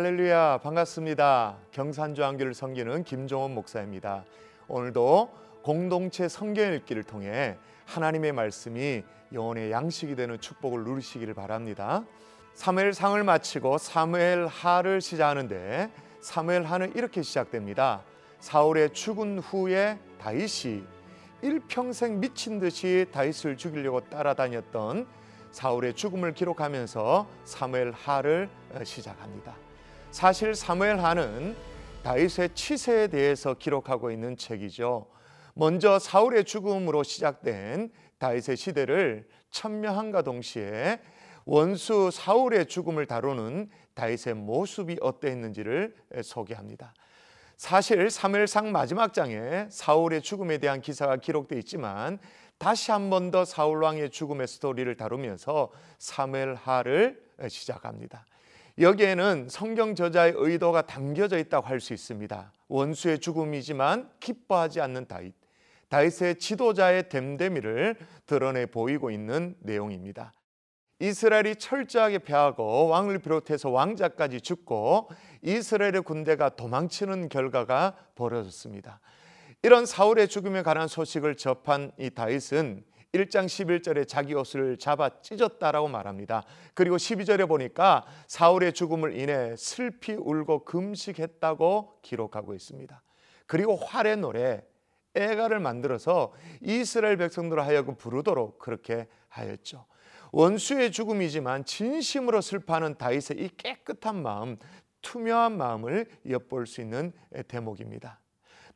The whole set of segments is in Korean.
할렐루야 반갑습니다. 경산주 안교를 섬기는 김종원 목사입니다. 오늘도 공동체 성경 읽기를 통해 하나님의 말씀이 영혼의 양식이 되는 축복을 누리시기를 바랍니다. 사무엘 상을 마치고 사무엘 하를 시작하는데 사무엘 하는 이렇게 시작됩니다. 사울의 죽은 후에 다윗이 일평생 미친 듯이 다윗을 죽이려고 따라다녔던 사울의 죽음을 기록하면서 사무엘 하를 시작합니다. 사실 사무엘하는 다윗의 치세에 대해서 기록하고 있는 책이죠. 먼저 사울의 죽음으로 시작된 다윗의 시대를 천명함과 동시에 원수 사울의 죽음을 다루는 다윗의 모습이 어땠는지를 소개합니다. 사실 사무엘상 마지막 장에 사울의 죽음에 대한 기사가 기록되어 있지만 다시 한 번 더 사울 왕의 죽음의 스토리를 다루면서 사무엘하를 시작합니다. 여기에는 성경 저자의 의도가 담겨져 있다고 할 수 있습니다. 원수의 죽음이지만 기뻐하지 않는 다윗, 다윗의 지도자의 됨됨이를 드러내 보이고 있는 내용입니다. 이스라엘이 철저하게 패하고 왕을 비롯해서 왕자까지 죽고 이스라엘의 군대가 도망치는 결과가 벌어졌습니다. 이런 사울의 죽음에 관한 소식을 접한 이 다윗은 1장 11절에 자기 옷을 잡아 찢었다라고 말합니다. 그리고 12절에 보니까 사울의 죽음을 인해 슬피 울고 금식했다고 기록하고 있습니다. 그리고 활의 노래 애가를 만들어서 이스라엘 백성들을 하여금 부르도록 그렇게 하였죠. 원수의 죽음이지만 진심으로 슬퍼하는 다윗의 이 깨끗한 마음, 투명한 마음을 엿볼 수 있는 대목입니다.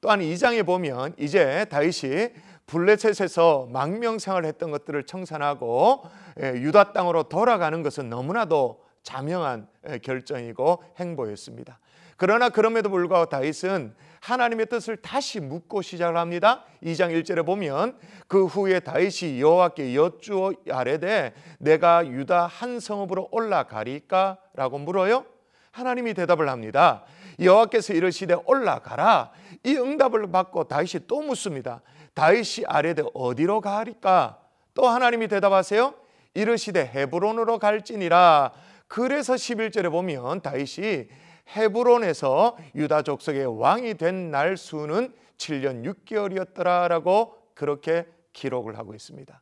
또한 2장에 보면 이제 다윗이 블레셋에서 망명 생활을 했던 것들을 청산하고 유다 땅으로 돌아가는 것은 너무나도 자명한 결정이고 행보였습니다. 그러나 그럼에도 불구하고 다윗은 하나님의 뜻을 다시 묻고 시작을 합니다. 2장 1절에 보면 그 후에 다윗이 여호와께 여쭈어 아래되 내가 유다 한 성읍으로 올라가리까라고 물어요. 하나님이 대답을 합니다. 여호와께서 이르시되 올라가라. 이 응답을 받고 다윗이 또 묻습니다. 다윗이 아래되 어디로 가리까? 또 하나님이 대답하세요. 이르시되 헤브론으로 갈지니라. 그래서 11절에 보면 다윗이 헤브론에서 유다 족속의 왕이 된 날 수는 7년 6개월이었더라라고 그렇게 기록을 하고 있습니다.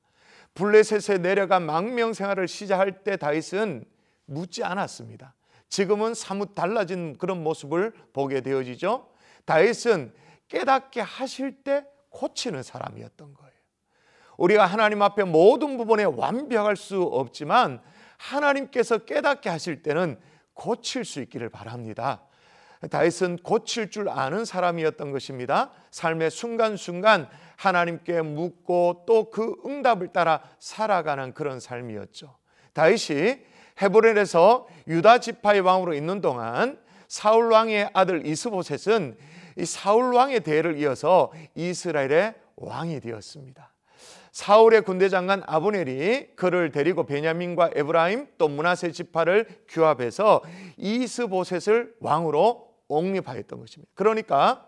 블레셋에 내려가 망명 생활을 시작할 때 다윗은 묻지 않았습니다. 지금은 사뭇 달라진 그런 모습을 보게 되어지죠. 다윗은 깨닫게 하실 때 고치는 사람이었던 거예요. 우리가 하나님 앞에 모든 부분에 완벽할 수 없지만 하나님께서 깨닫게 하실 때는 고칠 수 있기를 바랍니다. 다윗은 고칠 줄 아는 사람이었던 것입니다. 삶의 순간순간 하나님께 묻고 또 그 응답을 따라 살아가는 그런 삶이었죠. 다윗이 헤브론에서 유다 지파의 왕으로 있는 동안 사울 왕의 아들 이스보셋은 이 사울 왕의 대를 이어서 이스라엘의 왕이 되었습니다. 사울의 군대 장관 아브넬이 그를 데리고 베냐민과 에브라임 또 문하세 지파를 규합해서 이스보셋을 왕으로 옹립하였던 것입니다. 그러니까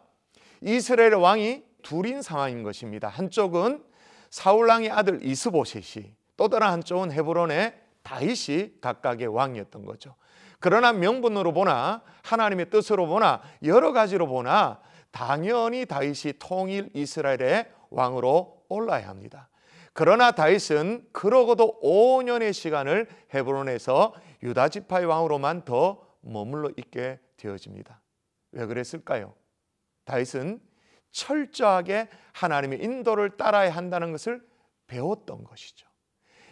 이스라엘의 왕이 둘인 상황인 것입니다. 한쪽은 사울 왕의 아들 이스보셋이 또 다른 한쪽은 헤브론의 다윗이 각각의 왕이었던 거죠. 그러나 명분으로 보나 하나님의 뜻으로 보나 여러 가지로 보나 당연히 다윗이 통일 이스라엘의 왕으로 올라야 합니다. 그러나 다윗은 그러고도 5년의 시간을 헤브론에서 유다 지파의 왕으로만 더 머물러 있게 되어집니다. 왜 그랬을까요? 다윗은 철저하게 하나님의 인도를 따라야 한다는 것을 배웠던 것이죠.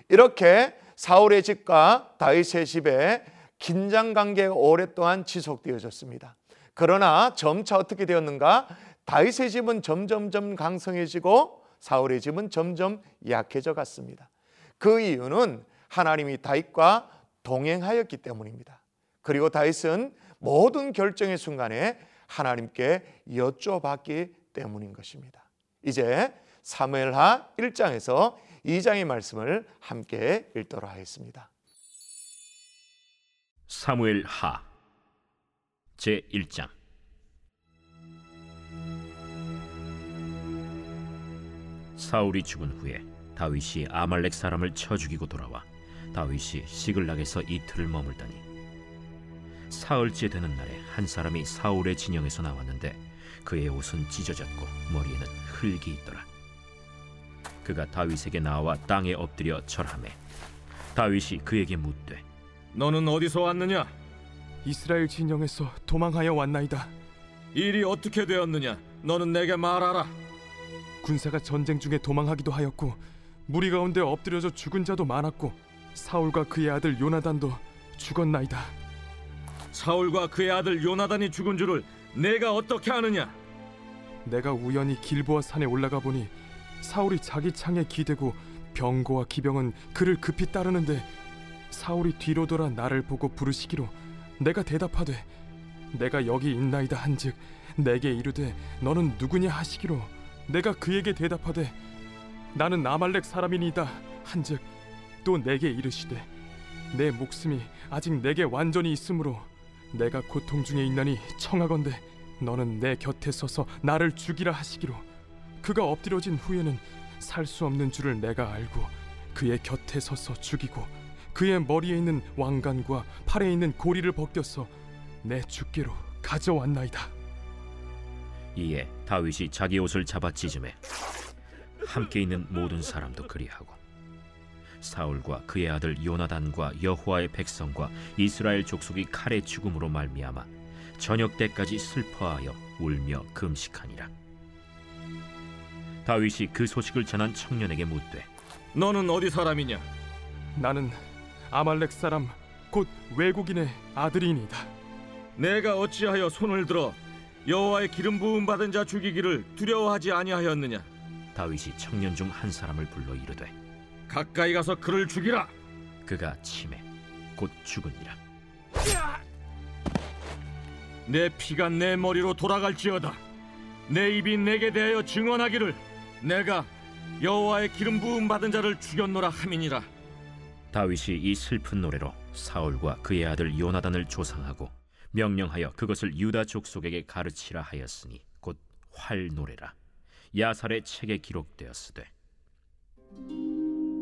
이렇게 사울의 집과 다윗의 집에 긴장 관계가 오랫동안 지속되어졌습니다. 그러나 점차 어떻게 되었는가? 다윗의 집은 점점점 강성해지고 사울의 집은 점점 약해져 갔습니다. 그 이유는 하나님이 다윗과 동행하였기 때문입니다. 그리고 다윗은 모든 결정의 순간에 하나님께 여쭤봤기 때문인 것입니다. 이제 사무엘하 1장에서 2장의 말씀을 함께 읽도록 하겠습니다. 사무엘 하 제 1장 사울이 죽은 후에 다윗이 아말렉 사람을 쳐 죽이고 돌아와 다윗이 시글락에서 이틀을 머물다니 사흘째 되는 날에 한 사람이 사울의 진영에서 나왔는데 그의 옷은 찢어졌고 머리에는 흙이 있더라. 그가 다윗에게 나와 땅에 엎드려 절하매 다윗이 그에게 묻되 너는 어디서 왔느냐? 이스라엘 진영에서 도망하여 왔나이다. 일이 어떻게 되었느냐? 너는 내게 말하라. 군사가 전쟁 중에 도망하기도 하였고 무리 가운데 엎드려져 죽은 자도 많았고 사울과 그의 아들 요나단도 죽었나이다. 사울과 그의 아들 요나단이 죽은 줄을 내가 어떻게 아느냐? 내가 우연히 길보아 산에 올라가 보니 사울이 자기 창에 기대고 병거와 기병은 그를 급히 따르는데 사울이 뒤로 돌아 나를 보고 부르시기로 내가 대답하되 내가 여기 있나이다 한즉 내게 이르되 너는 누구냐 하시기로 내가 그에게 대답하되 나는 아말렉 사람이니이다 한즉 또 내게 이르시되 내 목숨이 아직 내게 완전히 있으므로 내가 고통 중에 있나니 청하건대 너는 내 곁에 서서 나를 죽이라 하시기로 그가 엎드려진 후에는 살 수 없는 줄을 내가 알고 그의 곁에 서서 죽이고 그의 머리에 있는 왕관과 팔에 있는 고리를 벗겨서 내 주께로 가져왔나이다. 이에 다윗이 자기 옷을 잡아 찢음에 함께 있는 모든 사람도 그리하고 사울과 그의 아들 요나단과 여호와의 백성과 이스라엘 족속이 칼의 죽음으로 말미암아 저녁 때까지 슬퍼하여 울며 금식하니라 다윗이 그 소식을 전한 청년에게 묻되 너는 어디 사람이냐? 나는 아말렉 사람 곧 외국인의 아들이니이다. 내가 어찌하여 손을 들어 여호와의 기름 부음 받은 자 죽이기를 두려워하지 아니하였느냐? 다윗이 청년 중 한 사람을 불러 이르되 가까이 가서 그를 죽이라. 그가 치매 곧 죽으니라 내 피가 내 머리로 돌아갈지어다. 내 입이 내게 대하여 증언하기를 내가 여호와의 기름 부음 받은 자를 죽였노라 함이니라. 다윗이 이 슬픈 노래로 사울과 그의 아들 요나단을 조상하고 명령하여 그것을 유다 족속에게 가르치라 하였으니 곧 활 노래라 야살의 책에 기록되었으되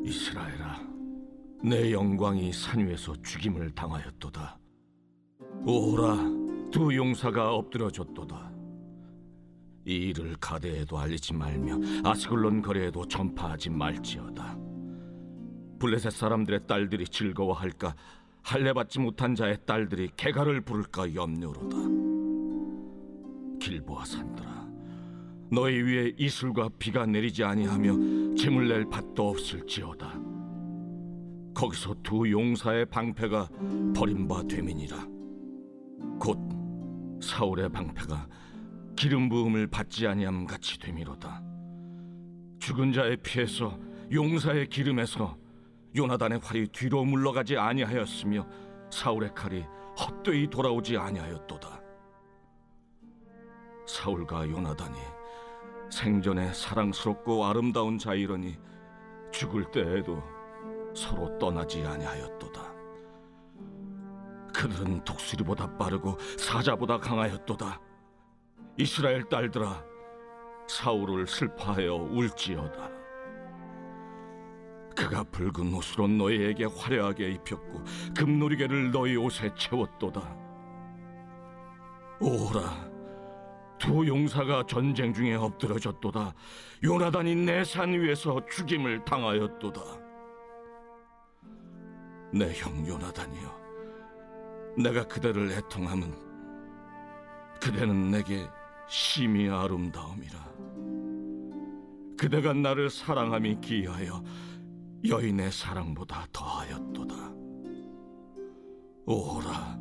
이스라엘아, 내 영광이 산 위에서 죽임을 당하였도다. 오라, 두 용사가 엎드려졌도다. 이 일을 가데에도 알리지 말며 아스글론 거리에도 전파하지 말지어다. 블레셋 사람들의 딸들이 즐거워할까 할례받지 못한 자의 딸들이 개가를 부를까 염려로다. 길보아 산들아, 너희 위에 이슬과 비가 내리지 아니하며 재물 낼 밭도 없을지어다. 거기서 두 용사의 방패가 버림바 되민이라. 곧 사울의 방패가 기름 부음을 받지 아니함 같이 되미로다. 죽은 자의 피에서 용사의 기름에서 요나단의 활이 뒤로 물러가지 아니하였으며 사울의 칼이 헛되이 돌아오지 아니하였도다. 사울과 요나단이 생전에 사랑스럽고 아름다운 자이러니 죽을 때에도 서로 떠나지 아니하였도다. 그들은 독수리보다 빠르고 사자보다 강하였도다. 이스라엘 딸들아, 사울을 슬퍼하여 울지어다. 그가 붉은 옷으로 너희에게 화려하게 입혔고 금놀이개를 너희 옷에 채웠도다. 오라, 두 용사가 전쟁 중에 엎드러졌도다. 요나단이 내 산 위에서 죽임을 당하였도다. 내 형 요나단이여, 내가 그대를 애통함은 그대는 내게 심히 아름다움이라. 그대가 나를 사랑함이 기하여 여인의 사랑보다 더하였도다. 오라,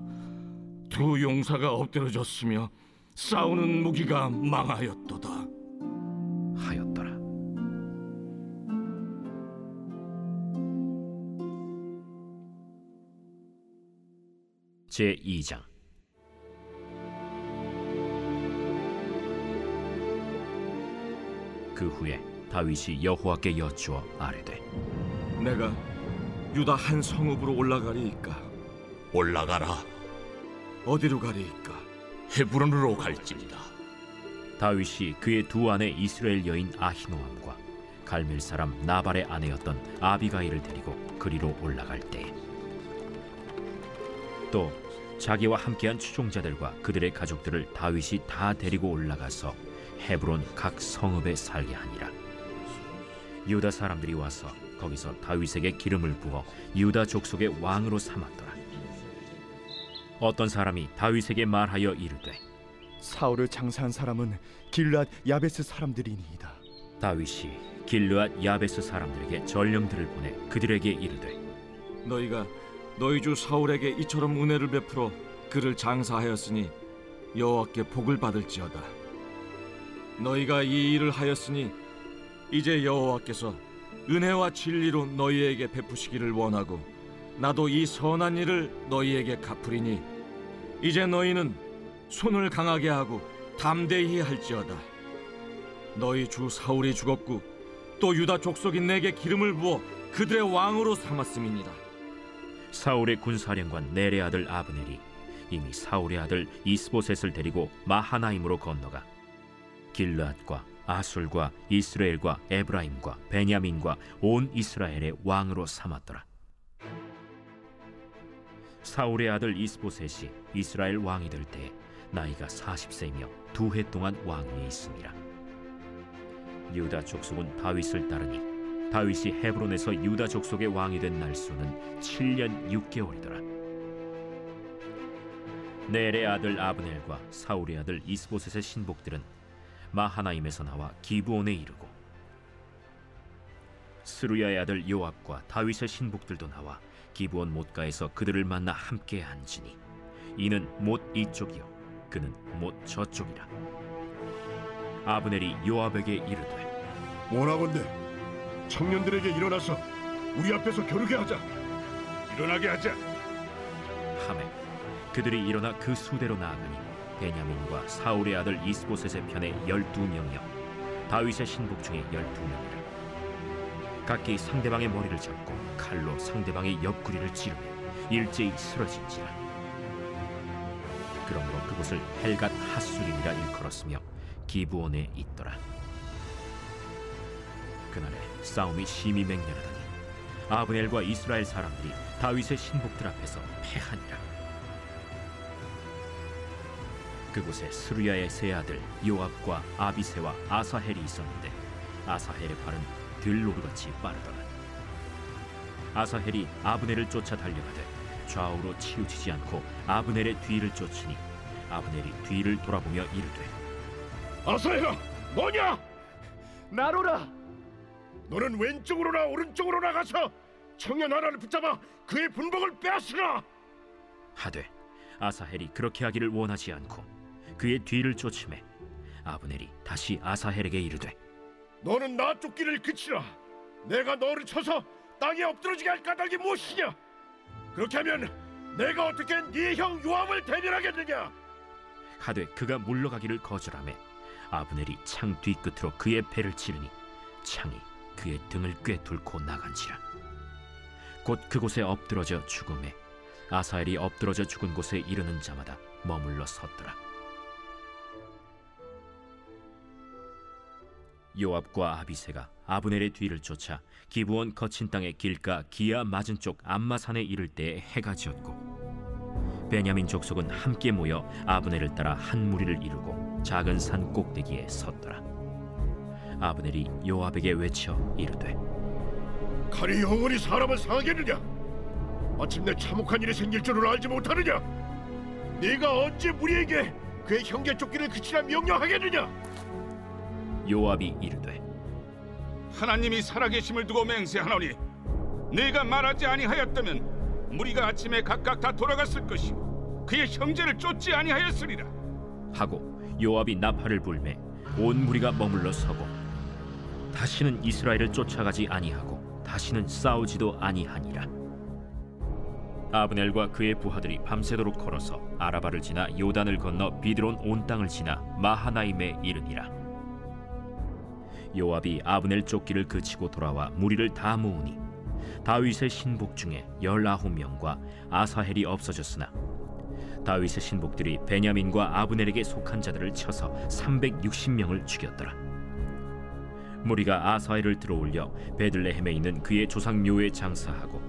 두 용사가 엎드러졌으며 싸우는 무기가 망하였도다. 하였더라 제 2장 그 후에 다윗이 여호와께 여쭈어 아뢰되 내가 유다 한 성읍으로 올라가리이까? 올라가라. 어디로 가리이까? 헤브론으로 갈지니라. 다윗이 그의 두 아내 이스라엘 여인 아히노암과 갈멜 사람 나발의 아내였던 아비가일을 데리고 그리로 올라갈 때에 또 자기와 함께한 추종자들과 그들의 가족들을 다윗이 다 데리고 올라가서 헤브론 각 성읍에 살게 하니라. 유다 사람들이 와서 거기서 다윗에게 기름을 부어 유다 족속의 왕으로 삼았더라. 어떤 사람이 다윗에게 말하여 이르되 사울을 장사한 사람은 길앗 야베스 사람들이니이다. 다윗이 길르앗 야베스 사람들에게 전령들을 보내 그들에게 이르되 너희가 너희 주 사울에게 이처럼 은혜를 베풀어 그를 장사하였으니 여호와께 복을 받을지어다. 너희가 이 일을 하였으니 이제 여호와께서 은혜와 진리로 너희에게 베푸시기를 원하고 나도 이 선한 일을 너희에게 갚으리니 이제 너희는 손을 강하게 하고 담대히 할지어다. 너희 주 사울이 죽었고 또 유다 족속이 내게 기름을 부어 그들의 왕으로 삼았음이니라. 사울의 군사령관 넬의 아들 아브넬이 이미 사울의 아들 이스보셋을 데리고 마하나임으로 건너가 길르앗과 아술과 이스라엘과 에브라임과 베냐민과 온 이스라엘의 왕으로 삼았더라. 사울의 아들 이스보셋이 이스라엘 왕이 될때 나이가 40세이며 두 해 동안 왕위에 있습니다. 유다 족속은 다윗을 따르니 다윗이 헤브론에서 유다 족속의 왕이 된 날수는 7년 6개월이더라. 넬의 아들 아브넬과 사울의 아들 이스보셋의 신복들은 마하나임에서 나와 기브온에 이르고 스루야의 아들 요압과 다윗의 신복들도 나와 기브온 못가에서 그들을 만나 함께 앉으니 이는 못 이쪽이요 그는 못 저쪽이라 아브넬이 요압에게 이르되 원하건대 청년들에게 일어나서 우리 앞에서 겨루게 하자. 일어나게 하자. 하매 그들이 일어나 그 수대로 나아가니 베냐민과 사울의 아들 이스보셋의 편에 열두 명이요. 다윗의 신복 중에 열두 명이라. 각기 상대방의 머리를 잡고 칼로 상대방의 옆구리를 찌르며 일제히 쓰러진지라. 그러므로 그곳을 헬갓 핫수림이라 일컬었으며 기부원에 있더라. 그날에 싸움이 심히 맹렬하더니 아브넬과 이스라엘 사람들이 다윗의 신복들 앞에서 패하니라 그곳에 스루야의 세 아들 요압과 아비세와 아사헬이 있었는데 아사헬의 팔은 들노루같이 빠르더라 아사헬이 아브넬을 쫓아 달려가되 좌우로 치우치지 않고 아브넬의 뒤를 쫓으니 아브넬이 뒤를 돌아보며 이르되 아사야, 뭐냐? 나로라. 너는 왼쪽으로나 오른쪽으로 나가서 청년 하나를 붙잡아 그의 분복을 빼앗으라. 하되 아사헬이 그렇게 하기를 원하지 않고 그의 뒤를 쫓음에 아브넬이 다시 아사헬에게 이르되 너는 나 쫓기를 그치라. 내가 너를 쳐서 땅에 엎드러지게 할 까닭이 무엇이냐? 그렇게 하면 내가 어떻게 네 형 요압을 대변하겠느냐? 하되 그가 물러가기를 거절하매 아브넬이 창 뒤끝으로 그의 배를 치르니 창이 그의 등을 꿰뚫고 나간지라 곧 그곳에 엎드러져 죽음에 아사엘이 엎드러져 죽은 곳에 이르는 자마다 머물러 섰더라 요압과 아비세가 아브넬의 뒤를 쫓아 기브온 거친 땅의 길가 기아 맞은 쪽 암마산에 이를 때에 해가 지었고 베냐민 족속은 함께 모여 아브넬을 따라 한 무리를 이루고 작은 산 꼭대기에 섰더라. 아브넬이 요압에게 외쳐 이르되 칼이 영원히 사람을 상하겠느냐? 마침내 참혹한 일이 생길 줄을 알지 못하느냐? 네가 언제 우리에게 그의 형제 쫓기를 그치라 명령하겠느냐? 요압이 이르되 하나님이 살아계심을 두고 맹세하노니 네가 말하지 아니하였다면 무리가 아침에 각각 다 돌아갔을 것이요 그의 형제를 쫓지 아니하였으리라. 하고 요압이 나팔을 불매 온 무리가 머물러 서고 다시는 이스라엘을 쫓아가지 아니하고 다시는 싸우지도 아니하니라. 아브넬과 그의 부하들이 밤새도록 걸어서 아라바를 지나 요단을 건너 비드론 온 땅을 지나 마하나임에 이르니라 요압이 아브넬 쫓기를 그치고 돌아와 무리를 다 모으니 다윗의 신복 중에 열아홉 명과 아사헬이 없어졌으나 다윗의 신복들이 베냐민과 아브넬에게 속한 자들을 쳐서 360명을 죽였더라. 무리가 아사헬을 들어올려 베들레헴에 있는 그의 조상 묘에 장사하고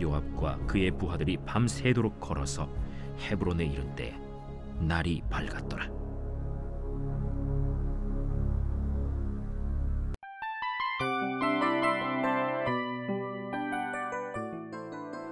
요압과 그의 부하들이 밤새도록 걸어서 헤브론에 이른 때 날이 밝았더라.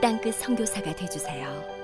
땅끝 선교사가 되주세요.